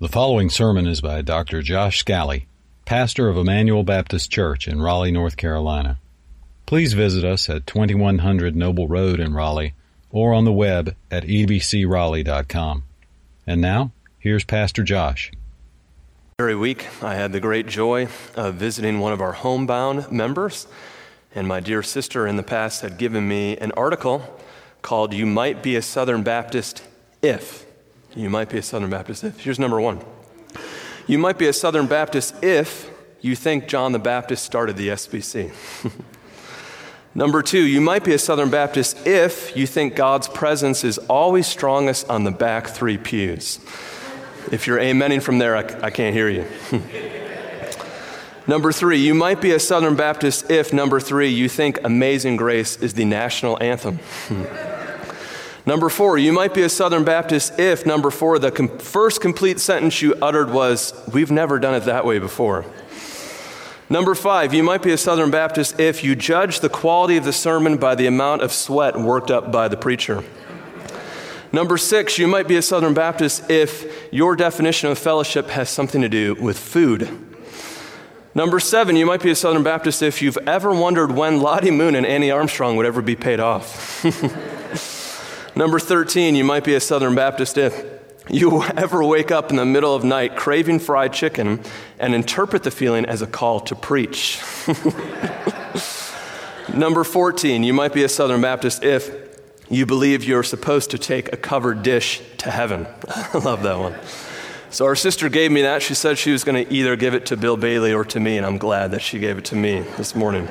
The following sermon is by Dr. Josh Scally, pastor of Emmanuel Baptist Church in Raleigh, North Carolina. Please visit us at 2100 Noble Road in Raleigh or on the web at ebcraleigh.com. And now, here's Pastor Josh. Every week, I had the great joy of visiting one of our homebound members, and my dear sister in the past had given me an article called You Might Be a Southern Baptist If. You might be a Southern Baptist if. Here's number one. You might be a Southern Baptist if you think John the Baptist started the SBC. number two, you might be a Southern Baptist if you think God's presence is always strongest on the back three pews. If you're amening from there, I, I can't hear you. number three, you might be a Southern Baptist if, number three, you think Amazing Grace is the national anthem. Number four, you might be a Southern Baptist if, number four, the com- first complete sentence you uttered was, We've never done it that way before. Number five, you might be a Southern Baptist if you judge the quality of the sermon by the amount of sweat worked up by the preacher. Number six, you might be a Southern Baptist if your definition of fellowship has something to do with food. Number seven, you might be a Southern Baptist if you've ever wondered when Lottie Moon and Annie Armstrong would ever be paid off. Number 13, you might be a Southern Baptist if you ever wake up in the middle of night craving fried chicken and interpret the feeling as a call to preach. Number 14, you might be a Southern Baptist if you believe you're supposed to take a covered dish to heaven. I love that one. So our sister gave me that. She said she was going to either give it to Bill Bailey or to me, and I'm glad that she gave it to me this morning.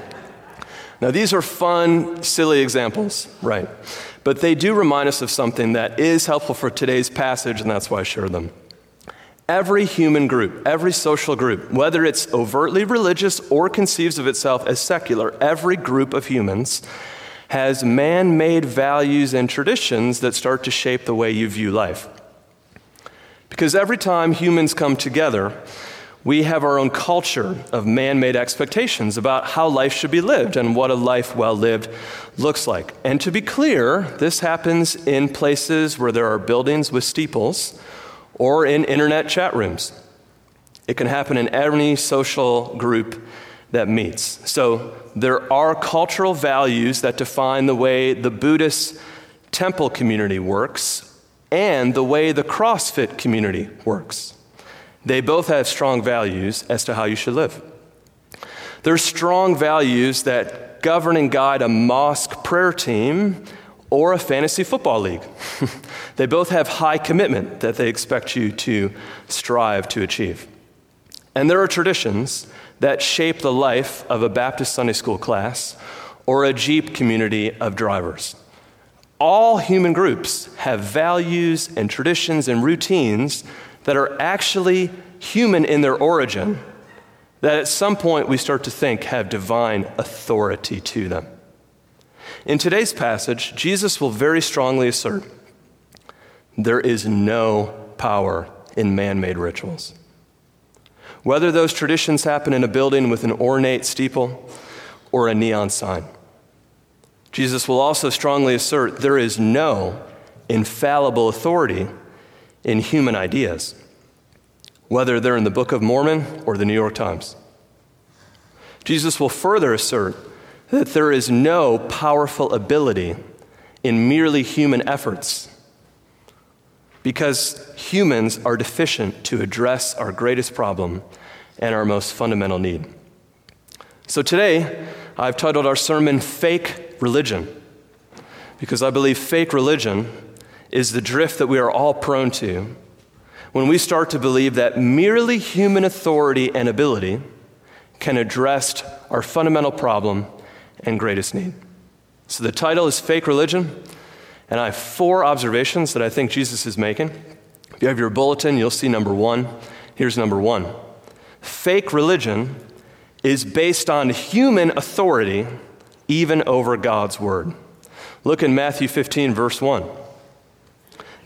Now, these are fun, silly examples, right? But they do remind us of something that is helpful for today's passage, and that's why I share them. Every human group, every social group, whether it's overtly religious or conceives of itself as secular, every group of humans has man made values and traditions that start to shape the way you view life. Because every time humans come together, we have our own culture of man made expectations about how life should be lived and what a life well lived looks like. And to be clear, this happens in places where there are buildings with steeples or in internet chat rooms. It can happen in any social group that meets. So there are cultural values that define the way the Buddhist temple community works and the way the CrossFit community works. They both have strong values as to how you should live. There's strong values that govern and guide a mosque prayer team or a fantasy football league. they both have high commitment that they expect you to strive to achieve. And there are traditions that shape the life of a Baptist Sunday school class or a Jeep community of drivers. All human groups have values and traditions and routines that are actually human in their origin, that at some point we start to think have divine authority to them. In today's passage, Jesus will very strongly assert there is no power in man made rituals. Whether those traditions happen in a building with an ornate steeple or a neon sign. Jesus will also strongly assert there is no infallible authority in human ideas, whether they're in the Book of Mormon or the New York Times. Jesus will further assert that there is no powerful ability in merely human efforts because humans are deficient to address our greatest problem and our most fundamental need. So today, I've titled our sermon Fake Religion because I believe fake religion is the drift that we are all prone to when we start to believe that merely human authority and ability can address our fundamental problem and greatest need. So the title is Fake Religion, and I have four observations that I think Jesus is making. If you have your bulletin, you'll see number one. Here's number one Fake religion is based on human authority, even over God's word. Look in Matthew 15, verse 1.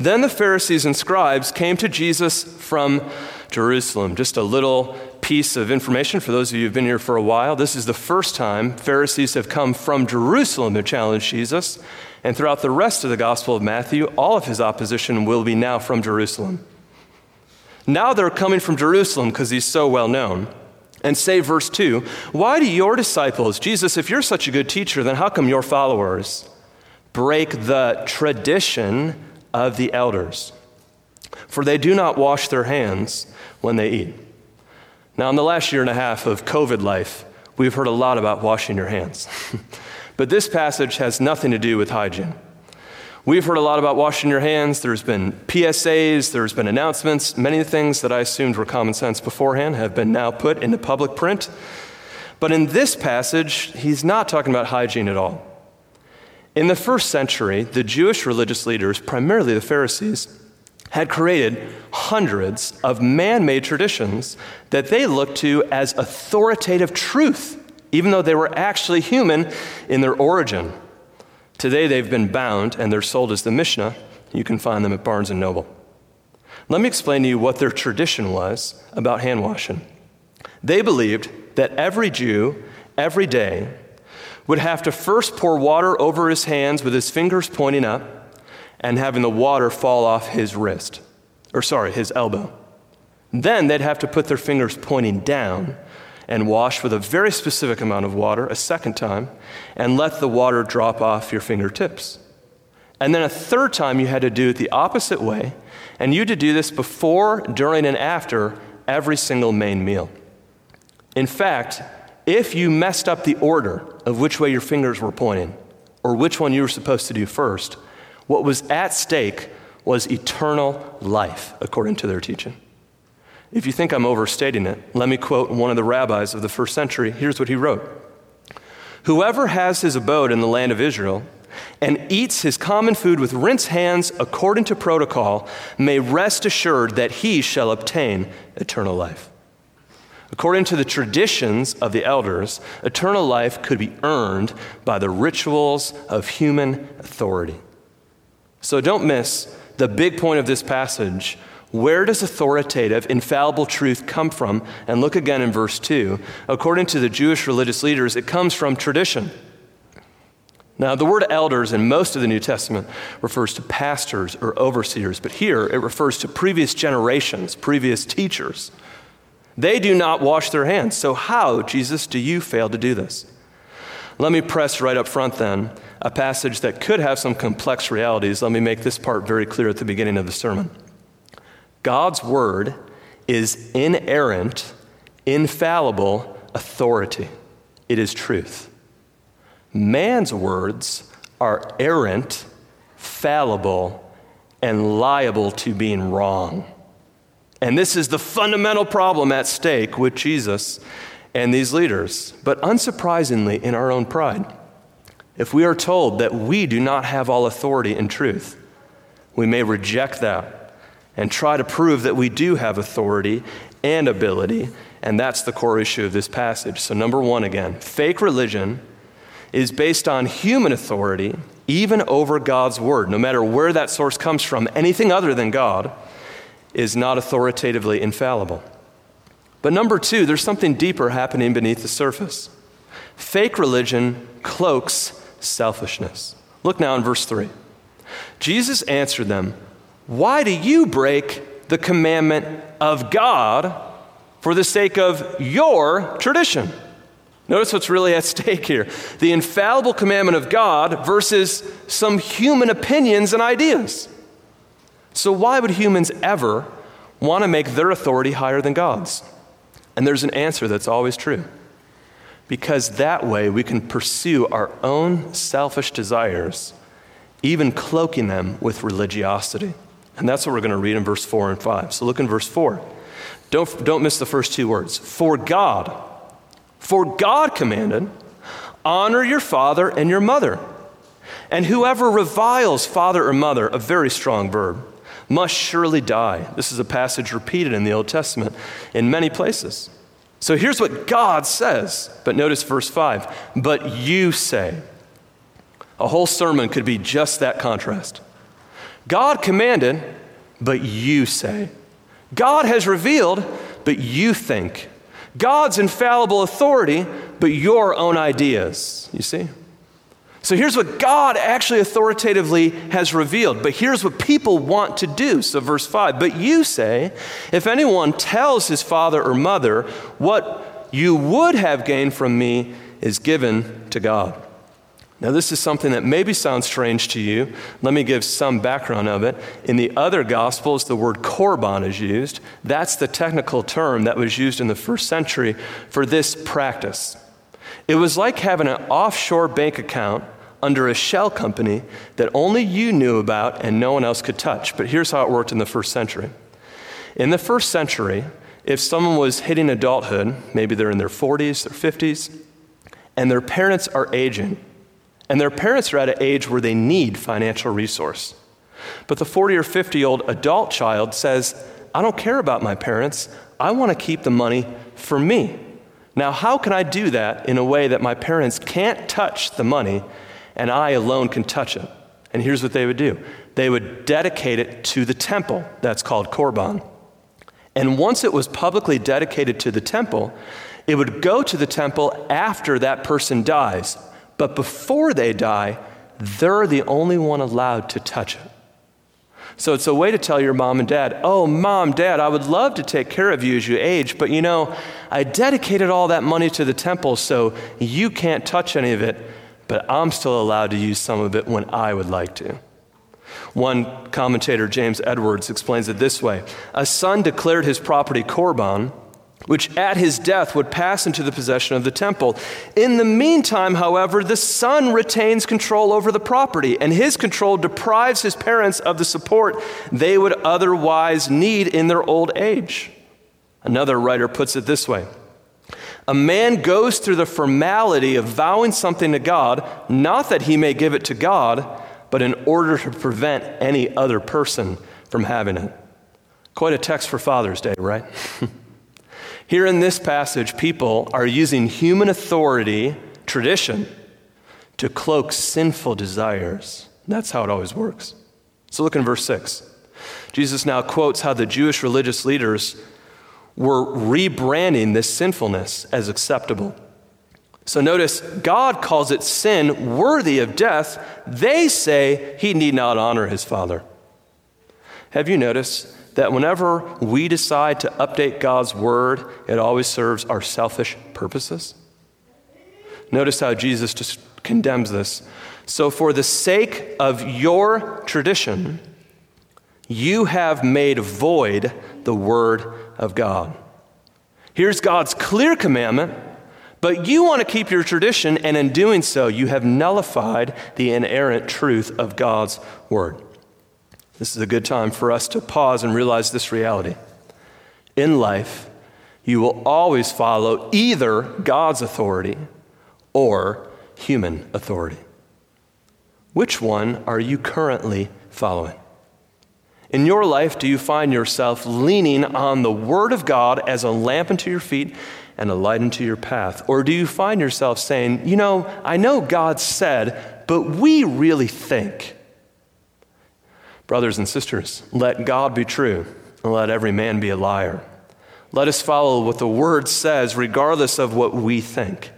Then the Pharisees and scribes came to Jesus from Jerusalem. Just a little piece of information for those of you who've been here for a while. This is the first time Pharisees have come from Jerusalem to challenge Jesus. And throughout the rest of the Gospel of Matthew, all of his opposition will be now from Jerusalem. Now they're coming from Jerusalem because he's so well known. And say, verse 2, why do your disciples, Jesus, if you're such a good teacher, then how come your followers break the tradition of the elders? For they do not wash their hands when they eat. Now, in the last year and a half of COVID life, we've heard a lot about washing your hands. but this passage has nothing to do with hygiene. We've heard a lot about washing your hands. There's been PSAs, there's been announcements. Many things that I assumed were common sense beforehand have been now put into public print. But in this passage, he's not talking about hygiene at all. In the first century, the Jewish religious leaders, primarily the Pharisees, had created hundreds of man made traditions that they looked to as authoritative truth, even though they were actually human in their origin. Today they've been bound and they're sold as the Mishnah. You can find them at Barnes and Noble. Let me explain to you what their tradition was about hand washing. They believed that every Jew, every day, would have to first pour water over his hands with his fingers pointing up and having the water fall off his wrist, or sorry, his elbow. Then they'd have to put their fingers pointing down and wash with a very specific amount of water a second time and let the water drop off your fingertips. And then a third time you had to do it the opposite way, and you had to do this before, during, and after every single main meal. In fact, if you messed up the order of which way your fingers were pointing, or which one you were supposed to do first, what was at stake was eternal life, according to their teaching. If you think I'm overstating it, let me quote one of the rabbis of the first century. Here's what he wrote Whoever has his abode in the land of Israel and eats his common food with rinsed hands according to protocol may rest assured that he shall obtain eternal life. According to the traditions of the elders, eternal life could be earned by the rituals of human authority. So don't miss the big point of this passage where does authoritative, infallible truth come from? And look again in verse 2. According to the Jewish religious leaders, it comes from tradition. Now, the word elders in most of the New Testament refers to pastors or overseers, but here it refers to previous generations, previous teachers. They do not wash their hands. So, how, Jesus, do you fail to do this? Let me press right up front then a passage that could have some complex realities. Let me make this part very clear at the beginning of the sermon. God's word is inerrant, infallible authority. It is truth. Man's words are errant, fallible, and liable to being wrong. And this is the fundamental problem at stake with Jesus and these leaders. But unsurprisingly, in our own pride, if we are told that we do not have all authority in truth, we may reject that and try to prove that we do have authority and ability. And that's the core issue of this passage. So, number one again, fake religion is based on human authority, even over God's word. No matter where that source comes from, anything other than God is not authoritatively infallible. But number two, there's something deeper happening beneath the surface. Fake religion cloaks selfishness. Look now in verse 3. Jesus answered them, why do you break the commandment of God for the sake of your tradition? Notice what's really at stake here the infallible commandment of God versus some human opinions and ideas. So, why would humans ever want to make their authority higher than God's? And there's an answer that's always true. Because that way we can pursue our own selfish desires, even cloaking them with religiosity. And that's what we're going to read in verse 4 and 5. So look in verse 4. Don't, don't miss the first two words. For God, for God commanded, honor your father and your mother. And whoever reviles father or mother, a very strong verb, must surely die. This is a passage repeated in the Old Testament in many places. So here's what God says. But notice verse 5 But you say. A whole sermon could be just that contrast. God commanded, but you say. God has revealed, but you think. God's infallible authority, but your own ideas. You see? So here's what God actually authoritatively has revealed, but here's what people want to do. So, verse 5 But you say, if anyone tells his father or mother, what you would have gained from me is given to God. Now, this is something that maybe sounds strange to you. Let me give some background of it. In the other Gospels, the word korban is used. That's the technical term that was used in the first century for this practice. It was like having an offshore bank account under a shell company that only you knew about and no one else could touch. But here's how it worked in the first century. In the first century, if someone was hitting adulthood, maybe they're in their 40s, their 50s, and their parents are aging, and their parents are at an age where they need financial resource. But the 40 or 50 year old adult child says, I don't care about my parents. I want to keep the money for me. Now, how can I do that in a way that my parents can't touch the money and I alone can touch it? And here's what they would do they would dedicate it to the temple. That's called Korban. And once it was publicly dedicated to the temple, it would go to the temple after that person dies. But before they die, they're the only one allowed to touch it. So it's a way to tell your mom and dad, oh, mom, dad, I would love to take care of you as you age, but you know, I dedicated all that money to the temple, so you can't touch any of it, but I'm still allowed to use some of it when I would like to. One commentator, James Edwards, explains it this way A son declared his property korban which at his death would pass into the possession of the temple. In the meantime, however, the son retains control over the property, and his control deprives his parents of the support they would otherwise need in their old age. Another writer puts it this way A man goes through the formality of vowing something to God, not that he may give it to God, but in order to prevent any other person from having it. Quite a text for Father's Day, right? Here in this passage, people are using human authority, tradition, to cloak sinful desires. That's how it always works. So look in verse 6. Jesus now quotes how the Jewish religious leaders were rebranding this sinfulness as acceptable. So notice, God calls it sin worthy of death. They say he need not honor his father. Have you noticed that whenever we decide to update God's word, it always serves our selfish purposes? Notice how Jesus just condemns this. So, for the sake of your tradition, you have made void the word of God. Here's God's clear commandment, but you want to keep your tradition, and in doing so, you have nullified the inerrant truth of God's word. This is a good time for us to pause and realize this reality. In life, you will always follow either God's authority or human authority. Which one are you currently following? In your life, do you find yourself leaning on the Word of God as a lamp unto your feet and a light unto your path? Or do you find yourself saying, you know, I know God said, but we really think? Brothers and sisters, let God be true and let every man be a liar. Let us follow what the word says, regardless of what we think.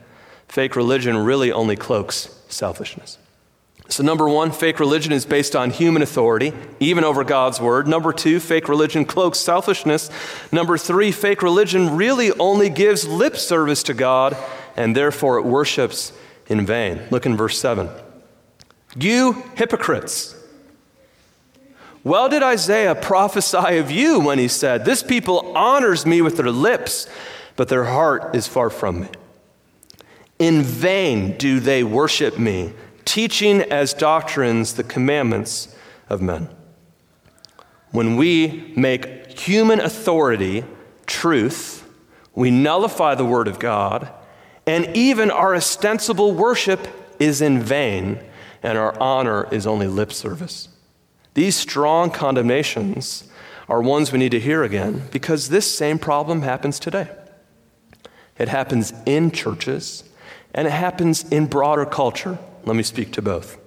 Fake religion really only cloaks selfishness. So, number one, fake religion is based on human authority, even over God's word. Number two, fake religion cloaks selfishness. Number three, fake religion really only gives lip service to God, and therefore it worships in vain. Look in verse 7. You hypocrites! Well, did Isaiah prophesy of you when he said, This people honors me with their lips, but their heart is far from me. In vain do they worship me, teaching as doctrines the commandments of men. When we make human authority truth, we nullify the word of God, and even our ostensible worship is in vain, and our honor is only lip service. These strong condemnations are ones we need to hear again because this same problem happens today. It happens in churches and it happens in broader culture. Let me speak to both.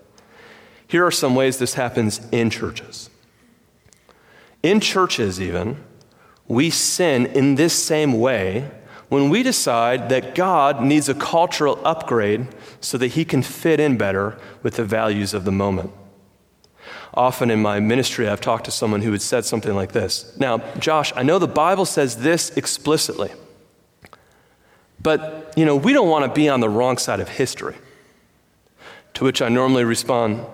Here are some ways this happens in churches. In churches, even, we sin in this same way when we decide that God needs a cultural upgrade so that he can fit in better with the values of the moment. Often in my ministry, I've talked to someone who had said something like this Now, Josh, I know the Bible says this explicitly, but, you know, we don't want to be on the wrong side of history. To which I normally respond,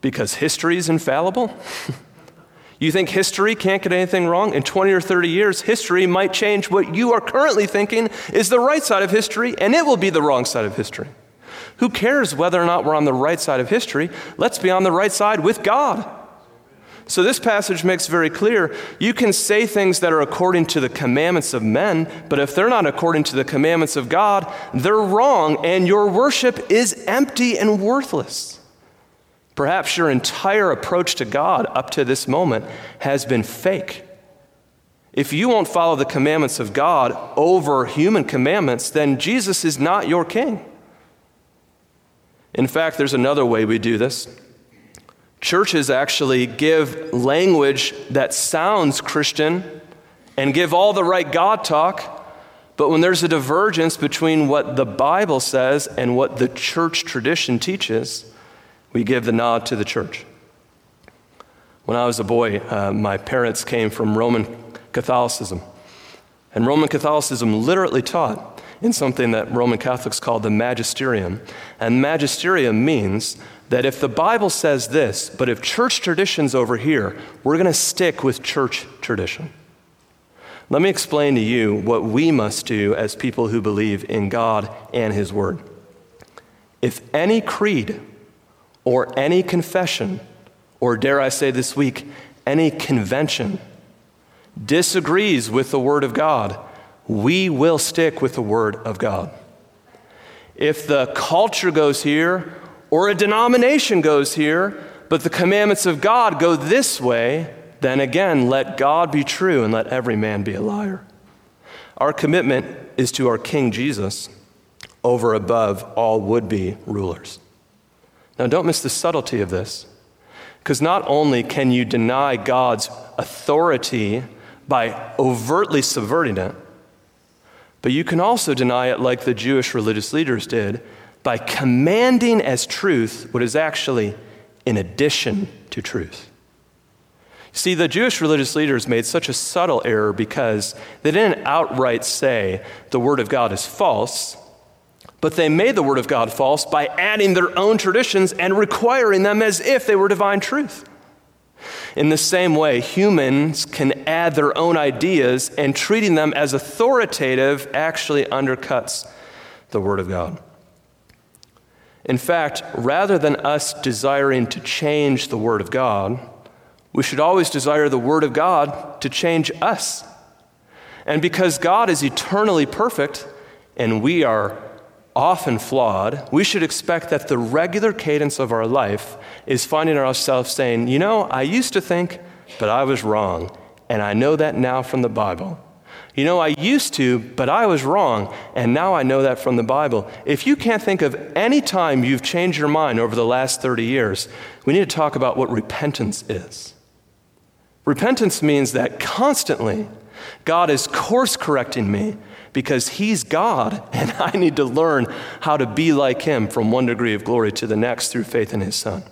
because history is infallible? You think history can't get anything wrong? In 20 or 30 years, history might change what you are currently thinking is the right side of history, and it will be the wrong side of history. Who cares whether or not we're on the right side of history? Let's be on the right side with God. So, this passage makes very clear you can say things that are according to the commandments of men, but if they're not according to the commandments of God, they're wrong, and your worship is empty and worthless. Perhaps your entire approach to God up to this moment has been fake. If you won't follow the commandments of God over human commandments, then Jesus is not your king. In fact, there's another way we do this. Churches actually give language that sounds Christian and give all the right God talk, but when there's a divergence between what the Bible says and what the church tradition teaches, we give the nod to the church. When I was a boy, uh, my parents came from Roman Catholicism. And Roman Catholicism literally taught in something that Roman Catholics call the magisterium. And magisterium means that if the Bible says this, but if church tradition's over here, we're going to stick with church tradition. Let me explain to you what we must do as people who believe in God and His Word. If any creed or any confession, or dare I say this week, any convention, disagrees with the Word of God, we will stick with the Word of God. If the culture goes here, or a denomination goes here, but the commandments of God go this way, then again, let God be true and let every man be a liar. Our commitment is to our King Jesus over above all would be rulers. Now, don't miss the subtlety of this. Because not only can you deny God's authority by overtly subverting it, but you can also deny it like the Jewish religious leaders did by commanding as truth what is actually in addition to truth. See, the Jewish religious leaders made such a subtle error because they didn't outright say the Word of God is false. But they made the Word of God false by adding their own traditions and requiring them as if they were divine truth. In the same way, humans can add their own ideas, and treating them as authoritative actually undercuts the Word of God. In fact, rather than us desiring to change the Word of God, we should always desire the Word of God to change us. And because God is eternally perfect and we are often flawed, we should expect that the regular cadence of our life is finding ourselves saying, You know, I used to think, but I was wrong. And I know that now from the Bible. You know, I used to, but I was wrong, and now I know that from the Bible. If you can't think of any time you've changed your mind over the last 30 years, we need to talk about what repentance is. Repentance means that constantly God is course correcting me because he's God and I need to learn how to be like him from one degree of glory to the next through faith in his son.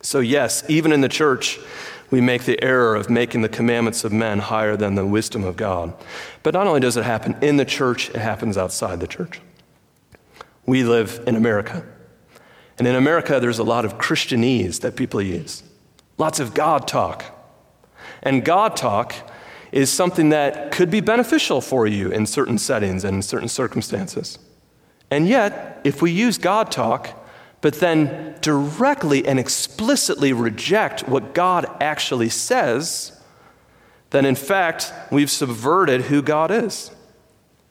So, yes, even in the church, we make the error of making the commandments of men higher than the wisdom of God. But not only does it happen in the church, it happens outside the church. We live in America. And in America, there's a lot of Christianese that people use, lots of God talk. And God talk is something that could be beneficial for you in certain settings and in certain circumstances. And yet, if we use God talk, but then directly and explicitly reject what God actually says, then in fact, we've subverted who God is.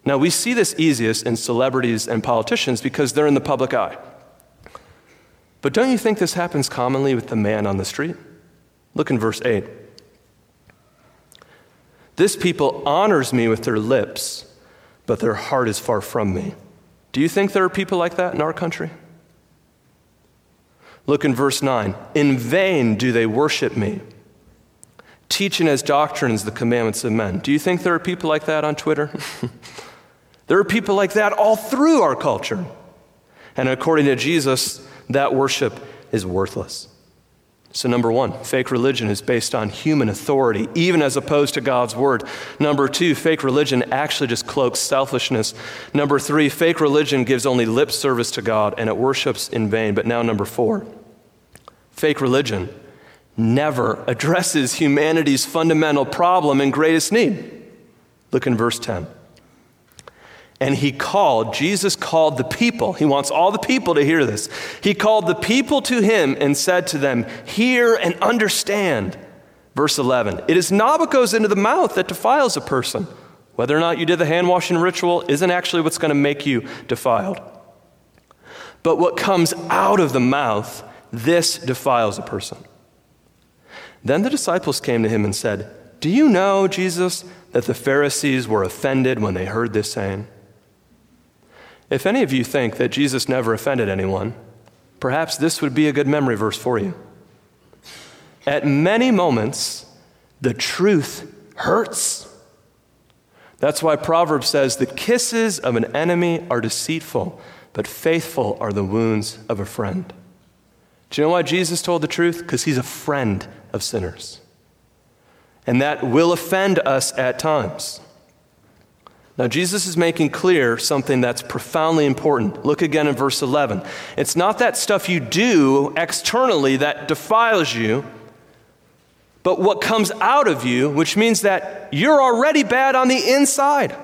Now, we see this easiest in celebrities and politicians because they're in the public eye. But don't you think this happens commonly with the man on the street? Look in verse 8. This people honors me with their lips, but their heart is far from me. Do you think there are people like that in our country? Look in verse 9. In vain do they worship me, teaching as doctrines the commandments of men. Do you think there are people like that on Twitter? There are people like that all through our culture. And according to Jesus, that worship is worthless. So, number one, fake religion is based on human authority, even as opposed to God's word. Number two, fake religion actually just cloaks selfishness. Number three, fake religion gives only lip service to God and it worships in vain. But now, number four, fake religion never addresses humanity's fundamental problem and greatest need. Look in verse 10. And he called, Jesus called the people. He wants all the people to hear this. He called the people to him and said to them, Hear and understand. Verse 11 It is goes into the mouth that defiles a person. Whether or not you did the hand washing ritual isn't actually what's going to make you defiled. But what comes out of the mouth, this defiles a person. Then the disciples came to him and said, Do you know, Jesus, that the Pharisees were offended when they heard this saying? If any of you think that Jesus never offended anyone, perhaps this would be a good memory verse for you. At many moments, the truth hurts. That's why Proverbs says the kisses of an enemy are deceitful, but faithful are the wounds of a friend. Do you know why Jesus told the truth? Because he's a friend of sinners. And that will offend us at times. Now, Jesus is making clear something that's profoundly important. Look again in verse 11. It's not that stuff you do externally that defiles you, but what comes out of you, which means that you're already bad on the inside.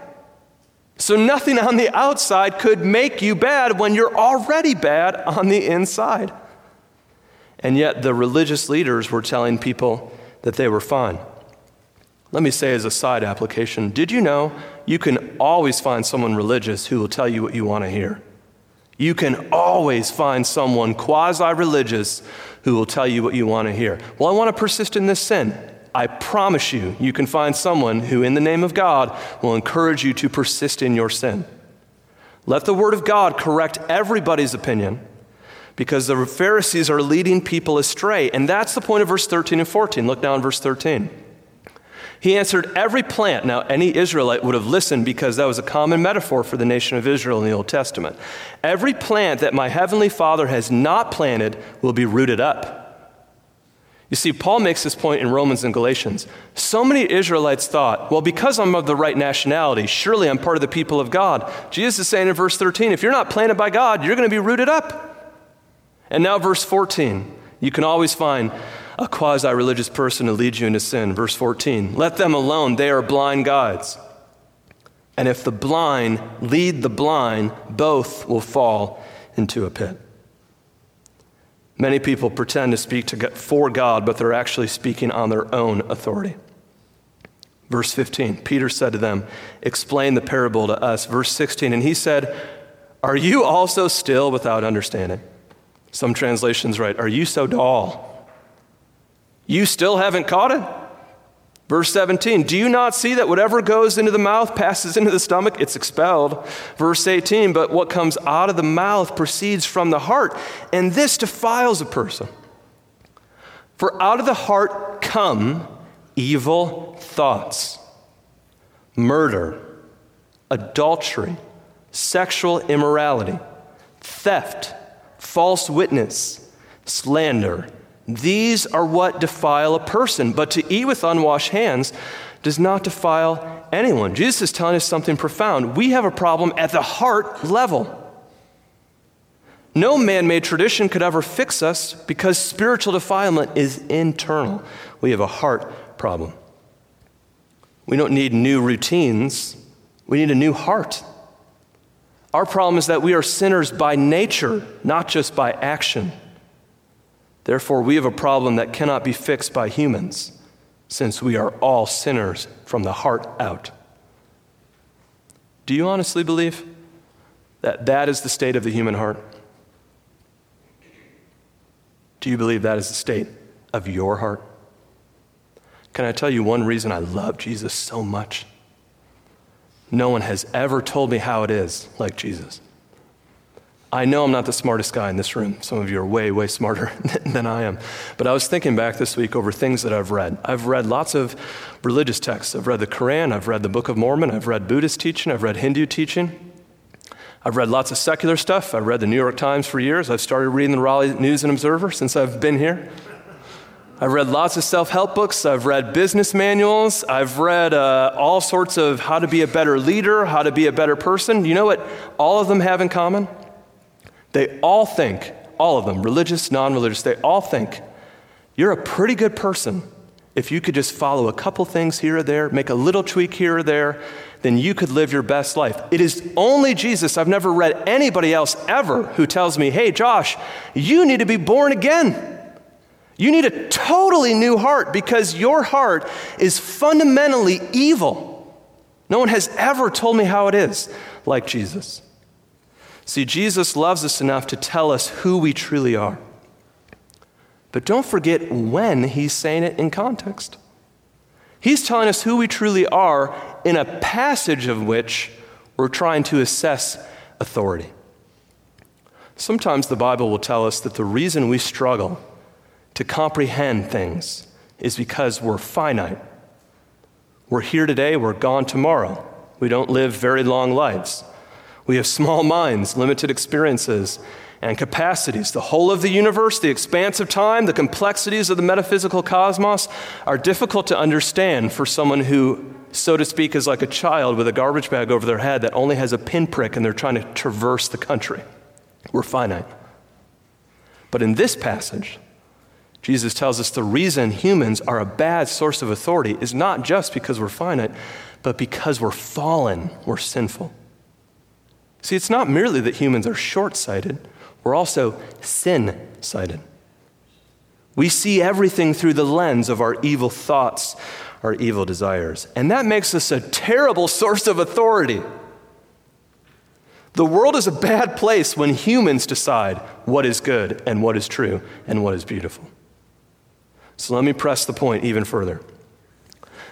So, nothing on the outside could make you bad when you're already bad on the inside. And yet, the religious leaders were telling people that they were fine. Let me say as a side application did you know you can always find someone religious who will tell you what you want to hear? You can always find someone quasi religious who will tell you what you want to hear. Well, I want to persist in this sin. I promise you, you can find someone who, in the name of God, will encourage you to persist in your sin. Let the Word of God correct everybody's opinion because the Pharisees are leading people astray. And that's the point of verse 13 and 14. Look now in verse 13. He answered every plant. Now, any Israelite would have listened because that was a common metaphor for the nation of Israel in the Old Testament. Every plant that my heavenly Father has not planted will be rooted up. You see, Paul makes this point in Romans and Galatians. So many Israelites thought, well, because I'm of the right nationality, surely I'm part of the people of God. Jesus is saying in verse 13, if you're not planted by God, you're going to be rooted up. And now, verse 14, you can always find a quasi religious person to lead you into sin. Verse 14 Let them alone, they are blind guides. And if the blind lead the blind, both will fall into a pit. Many people pretend to speak to for God, but they're actually speaking on their own authority. Verse 15 Peter said to them, Explain the parable to us. Verse 16, and he said, Are you also still without understanding? Some translations write, Are you so dull? You still haven't caught it? Verse 17, do you not see that whatever goes into the mouth passes into the stomach? It's expelled. Verse 18, but what comes out of the mouth proceeds from the heart, and this defiles a person. For out of the heart come evil thoughts, murder, adultery, sexual immorality, theft, false witness, slander these are what defile a person, but to eat with unwashed hands does not defile anyone. Jesus is telling us something profound. We have a problem at the heart level. No man made tradition could ever fix us because spiritual defilement is internal. We have a heart problem. We don't need new routines, we need a new heart. Our problem is that we are sinners by nature, not just by action. Therefore, we have a problem that cannot be fixed by humans, since we are all sinners from the heart out. Do you honestly believe that that is the state of the human heart? Do you believe that is the state of your heart? Can I tell you one reason I love Jesus so much? No one has ever told me how it is like Jesus. I know I'm not the smartest guy in this room. Some of you are way, way smarter than I am. But I was thinking back this week over things that I've read. I've read lots of religious texts. I've read the Quran, I've read the Book of Mormon, I've read Buddhist teaching, I've read Hindu teaching. I've read lots of secular stuff. I've read the New York Times for years. I've started reading the Raleigh News and Observer since I've been here. I've read lots of self help books. I've read business manuals. I've read uh, all sorts of how to be a better leader, how to be a better person. You know what all of them have in common? They all think, all of them, religious, non religious, they all think you're a pretty good person if you could just follow a couple things here or there, make a little tweak here or there, then you could live your best life. It is only Jesus, I've never read anybody else ever who tells me, hey, Josh, you need to be born again. You need a totally new heart because your heart is fundamentally evil. No one has ever told me how it is like Jesus. See, Jesus loves us enough to tell us who we truly are. But don't forget when he's saying it in context. He's telling us who we truly are in a passage of which we're trying to assess authority. Sometimes the Bible will tell us that the reason we struggle to comprehend things is because we're finite. We're here today, we're gone tomorrow. We don't live very long lives. We have small minds, limited experiences, and capacities. The whole of the universe, the expanse of time, the complexities of the metaphysical cosmos are difficult to understand for someone who, so to speak, is like a child with a garbage bag over their head that only has a pinprick and they're trying to traverse the country. We're finite. But in this passage, Jesus tells us the reason humans are a bad source of authority is not just because we're finite, but because we're fallen, we're sinful. See, it's not merely that humans are short sighted, we're also sin sighted. We see everything through the lens of our evil thoughts, our evil desires. And that makes us a terrible source of authority. The world is a bad place when humans decide what is good and what is true and what is beautiful. So let me press the point even further.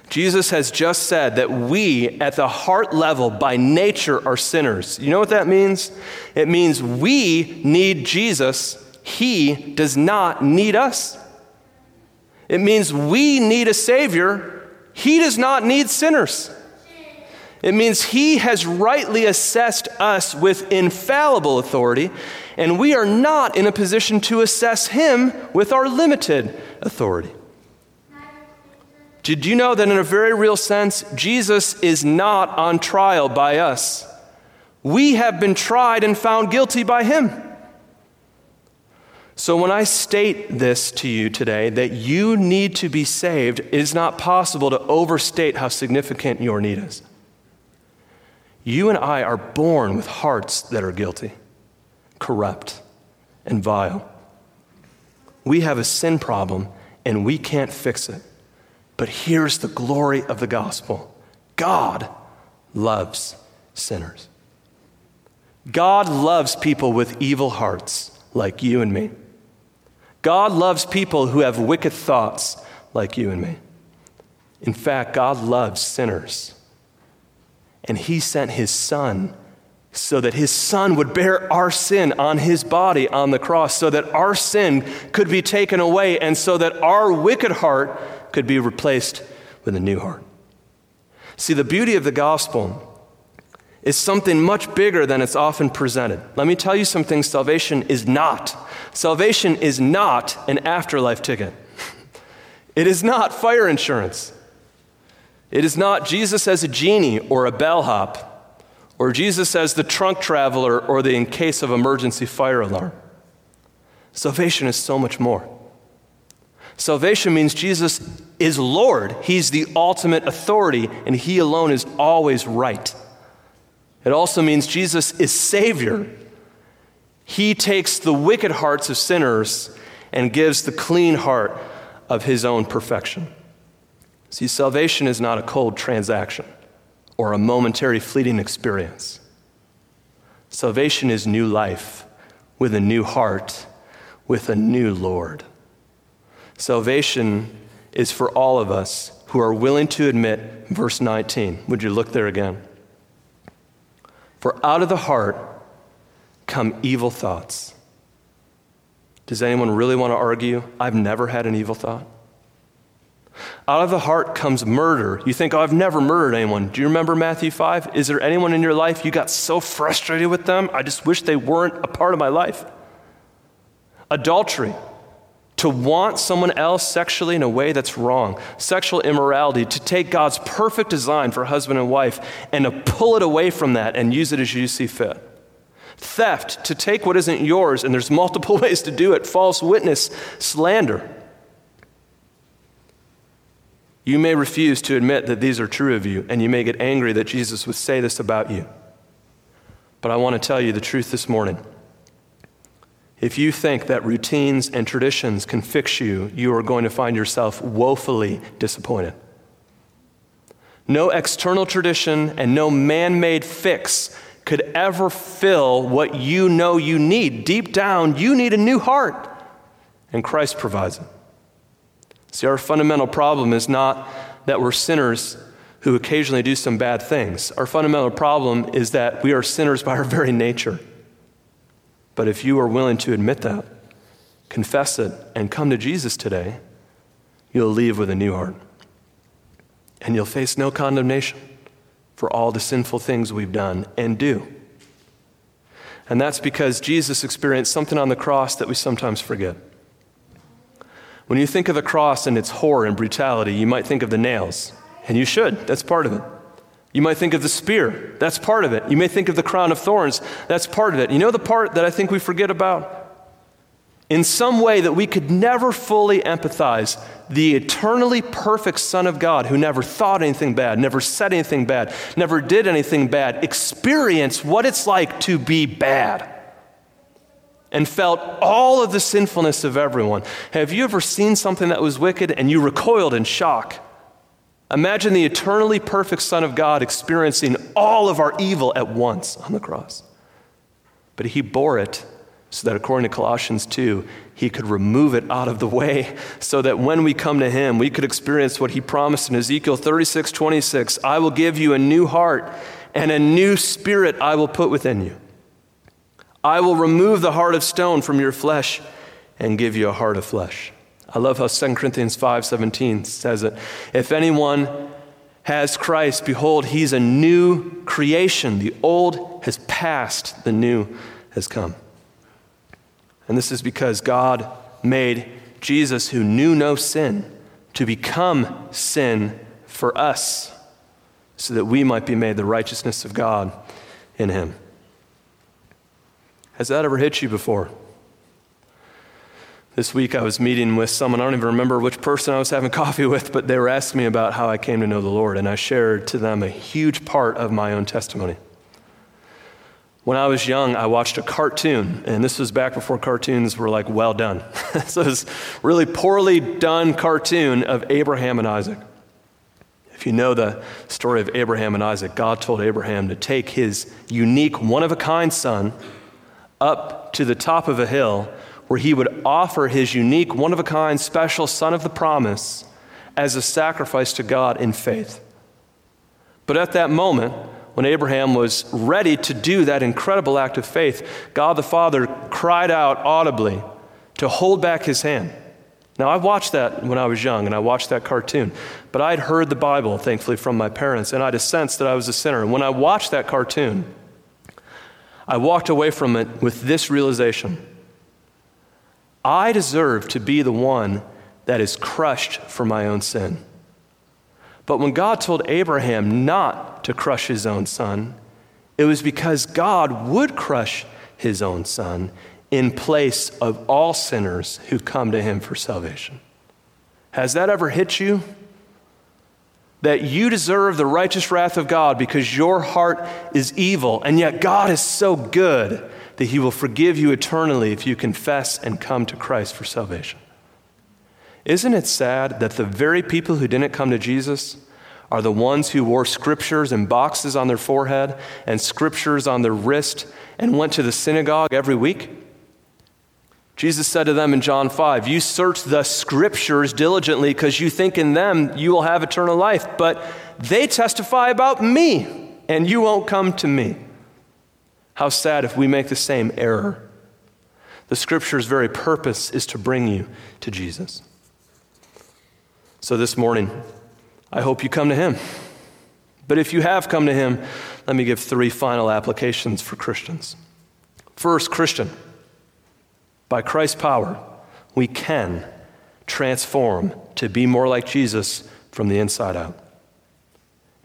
Jesus has just said that we, at the heart level, by nature, are sinners. You know what that means? It means we need Jesus, He does not need us. It means we need a Savior, He does not need sinners. It means He has rightly assessed us with infallible authority, and we are not in a position to assess Him with our limited authority. Did you know that in a very real sense, Jesus is not on trial by us? We have been tried and found guilty by him. So, when I state this to you today, that you need to be saved, it is not possible to overstate how significant your need is. You and I are born with hearts that are guilty, corrupt, and vile. We have a sin problem, and we can't fix it. But here's the glory of the gospel God loves sinners. God loves people with evil hearts like you and me. God loves people who have wicked thoughts like you and me. In fact, God loves sinners. And He sent His Son so that His Son would bear our sin on His body on the cross, so that our sin could be taken away, and so that our wicked could be replaced with a new heart. See, the beauty of the gospel is something much bigger than it's often presented. Let me tell you something salvation is not. Salvation is not an afterlife ticket, it is not fire insurance. It is not Jesus as a genie or a bellhop, or Jesus as the trunk traveler or the in case of emergency fire alarm. Salvation is so much more. Salvation means Jesus is Lord. He's the ultimate authority, and He alone is always right. It also means Jesus is Savior. He takes the wicked hearts of sinners and gives the clean heart of His own perfection. See, salvation is not a cold transaction or a momentary fleeting experience. Salvation is new life with a new heart, with a new Lord. Salvation is for all of us who are willing to admit, verse 19. Would you look there again? For out of the heart come evil thoughts. Does anyone really want to argue? I've never had an evil thought. Out of the heart comes murder. You think, oh, I've never murdered anyone. Do you remember Matthew 5? Is there anyone in your life you got so frustrated with them? I just wish they weren't a part of my life. Adultery to want someone else sexually in a way that's wrong, sexual immorality, to take God's perfect design for husband and wife and to pull it away from that and use it as you see fit. Theft, to take what isn't yours, and there's multiple ways to do it, false witness, slander. You may refuse to admit that these are true of you, and you may get angry that Jesus would say this about you. But I want to tell you the truth this morning. If you think that routines and traditions can fix you, you are going to find yourself woefully disappointed. No external tradition and no man made fix could ever fill what you know you need. Deep down, you need a new heart, and Christ provides it. See, our fundamental problem is not that we're sinners who occasionally do some bad things. Our fundamental problem is that we are sinners by our very nature. But if you are willing to admit that, confess it, and come to Jesus today, you'll leave with a new heart. And you'll face no condemnation for all the sinful things we've done and do. And that's because Jesus experienced something on the cross that we sometimes forget. When you think of the cross and its horror and brutality, you might think of the nails, and you should. That's part of it. You might think of the spear. That's part of it. You may think of the crown of thorns. That's part of it. You know the part that I think we forget about? In some way that we could never fully empathize, the eternally perfect Son of God who never thought anything bad, never said anything bad, never did anything bad, experienced what it's like to be bad and felt all of the sinfulness of everyone. Have you ever seen something that was wicked and you recoiled in shock? Imagine the eternally perfect Son of God experiencing all of our evil at once on the cross. But he bore it so that, according to Colossians 2, he could remove it out of the way so that when we come to him, we could experience what he promised in Ezekiel 36 26 I will give you a new heart, and a new spirit I will put within you. I will remove the heart of stone from your flesh and give you a heart of flesh. I love how 2 Corinthians 5:17 says it. If anyone has Christ, behold, he's a new creation. The old has passed, the new has come. And this is because God made Jesus, who knew no sin, to become sin for us, so that we might be made the righteousness of God in him. Has that ever hit you before? This week I was meeting with someone, I don't even remember which person I was having coffee with, but they were asking me about how I came to know the Lord, and I shared to them a huge part of my own testimony. When I was young, I watched a cartoon, and this was back before cartoons were like well done. so was really poorly done cartoon of Abraham and Isaac. If you know the story of Abraham and Isaac, God told Abraham to take his unique, one of a kind son up to the top of a hill where he would offer his unique, one of a kind, special son of the promise as a sacrifice to God in faith. But at that moment, when Abraham was ready to do that incredible act of faith, God the Father cried out audibly to hold back his hand. Now, I watched that when I was young and I watched that cartoon, but I'd heard the Bible, thankfully, from my parents, and I had a sense that I was a sinner. And when I watched that cartoon, I walked away from it with this realization I deserve to be the one that is crushed for my own sin. But when God told Abraham not to crush his own son, it was because God would crush his own son in place of all sinners who come to him for salvation. Has that ever hit you? That you deserve the righteous wrath of God because your heart is evil, and yet God is so good that he will forgive you eternally if you confess and come to Christ for salvation. Isn't it sad that the very people who didn't come to Jesus are the ones who wore scriptures and boxes on their forehead and scriptures on their wrist and went to the synagogue every week? Jesus said to them in John 5, You search the scriptures diligently because you think in them you will have eternal life, but they testify about me, and you won't come to me. How sad if we make the same error. The scripture's very purpose is to bring you to Jesus. So this morning, I hope you come to him. But if you have come to him, let me give three final applications for Christians. First, Christian, by Christ's power, we can transform to be more like Jesus from the inside out.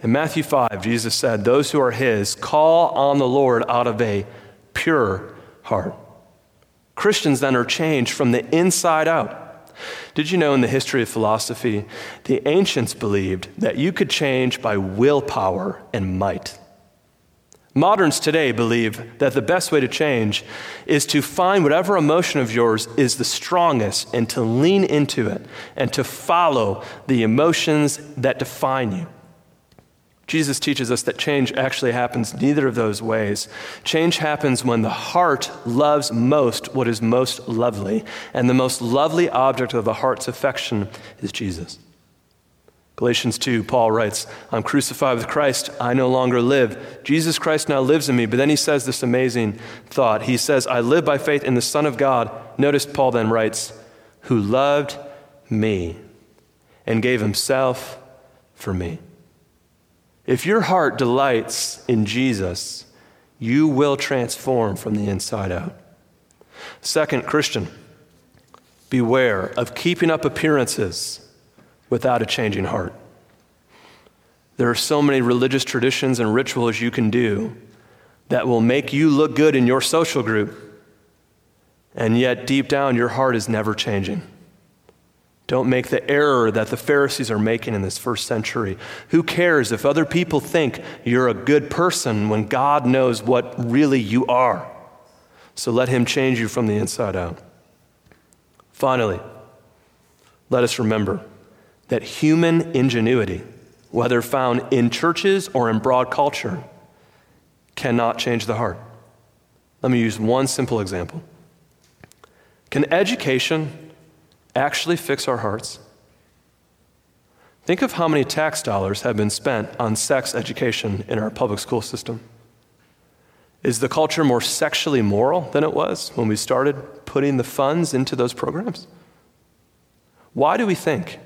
In Matthew 5, Jesus said, Those who are his call on the Lord out of a pure heart. Christians then are changed from the inside out. Did you know in the history of philosophy, the ancients believed that you could change by willpower and might? Moderns today believe that the best way to change is to find whatever emotion of yours is the strongest and to lean into it and to follow the emotions that define you. Jesus teaches us that change actually happens neither of those ways. Change happens when the heart loves most what is most lovely, and the most lovely object of the heart's affection is Jesus. Galatians 2, Paul writes, I'm crucified with Christ. I no longer live. Jesus Christ now lives in me. But then he says this amazing thought. He says, I live by faith in the Son of God. Notice Paul then writes, who loved me and gave himself for me. If your heart delights in Jesus, you will transform from the inside out. Second, Christian, beware of keeping up appearances without a changing heart. There are so many religious traditions and rituals you can do that will make you look good in your social group, and yet deep down, your heart is never changing. Don't make the error that the Pharisees are making in this first century. Who cares if other people think you're a good person when God knows what really you are? So let Him change you from the inside out. Finally, let us remember that human ingenuity, whether found in churches or in broad culture, cannot change the heart. Let me use one simple example. Can education actually fix our hearts? Think of how many tax dollars have been spent on sex education in our public school system. Is the culture more sexually moral than it was when we started putting the funds into those programs? Why do we think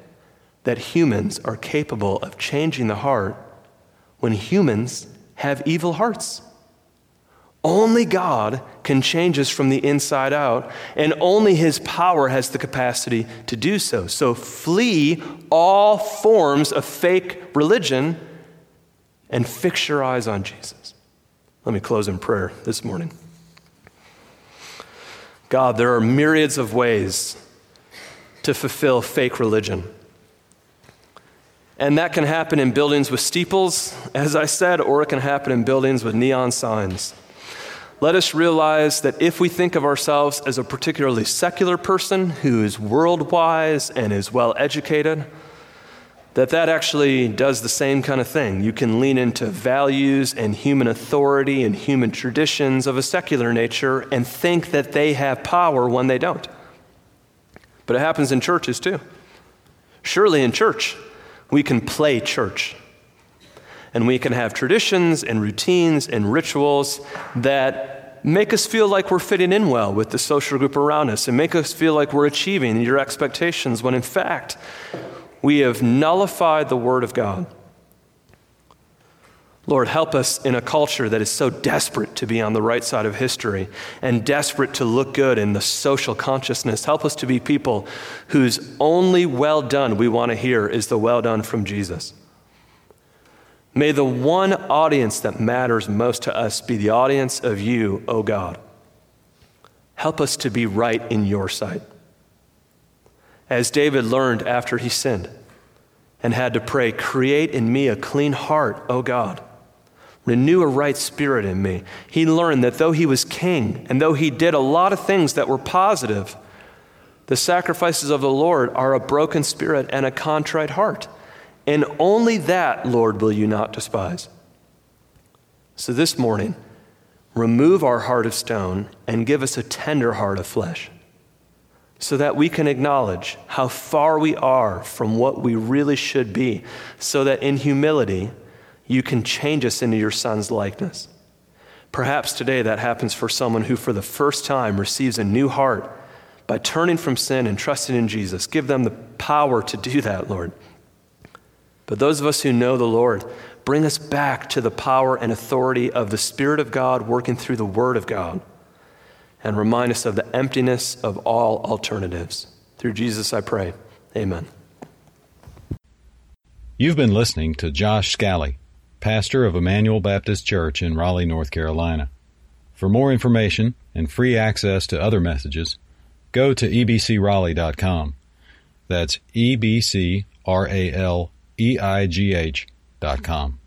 that humans are capable of changing the heart when humans have evil hearts. Only God can change us from the inside out, and only His power has the capacity to do so. So flee all forms of fake religion and fix your eyes on Jesus. Let me close in prayer this morning. God, there are myriads of ways to fulfill fake religion. And that can happen in buildings with steeples, as I said, or it can happen in buildings with neon signs. Let us realize that if we think of ourselves as a particularly secular person who is world wise and is well educated, that that actually does the same kind of thing. You can lean into values and human authority and human traditions of a secular nature and think that they have power when they don't. But it happens in churches too. Surely in church, we can play church. And we can have traditions and routines and rituals that make us feel like we're fitting in well with the social group around us and make us feel like we're achieving your expectations when in fact we have nullified the Word of God. Lord, help us in a culture that is so desperate to be on the right side of history and desperate to look good in the social consciousness. Help us to be people whose only well done we want to hear is the well done from Jesus. May the one audience that matters most to us be the audience of you, O oh God. Help us to be right in your sight. As David learned after he sinned and had to pray, Create in me a clean heart, O God Renew a right spirit in me. He learned that though he was king and though he did a lot of things that were positive, the sacrifices of the Lord are a broken spirit and a contrite heart. And only that, Lord, will you not despise. So this morning, remove our heart of stone and give us a tender heart of flesh so that we can acknowledge how far we are from what we really should be, so that in humility, you can change us into your son's likeness. Perhaps today that happens for someone who, for the first time, receives a new heart by turning from sin and trusting in Jesus. Give them the power to do that, Lord. But those of us who know the Lord, bring us back to the power and authority of the Spirit of God working through the Word of God. And remind us of the emptiness of all alternatives. Through Jesus, I pray. Amen. You've been listening to Josh Scally, pastor of Emmanuel Baptist Church in Raleigh, North Carolina. For more information and free access to other messages, go to ebcraleigh.com. That's E B C R A L E I G H dot com.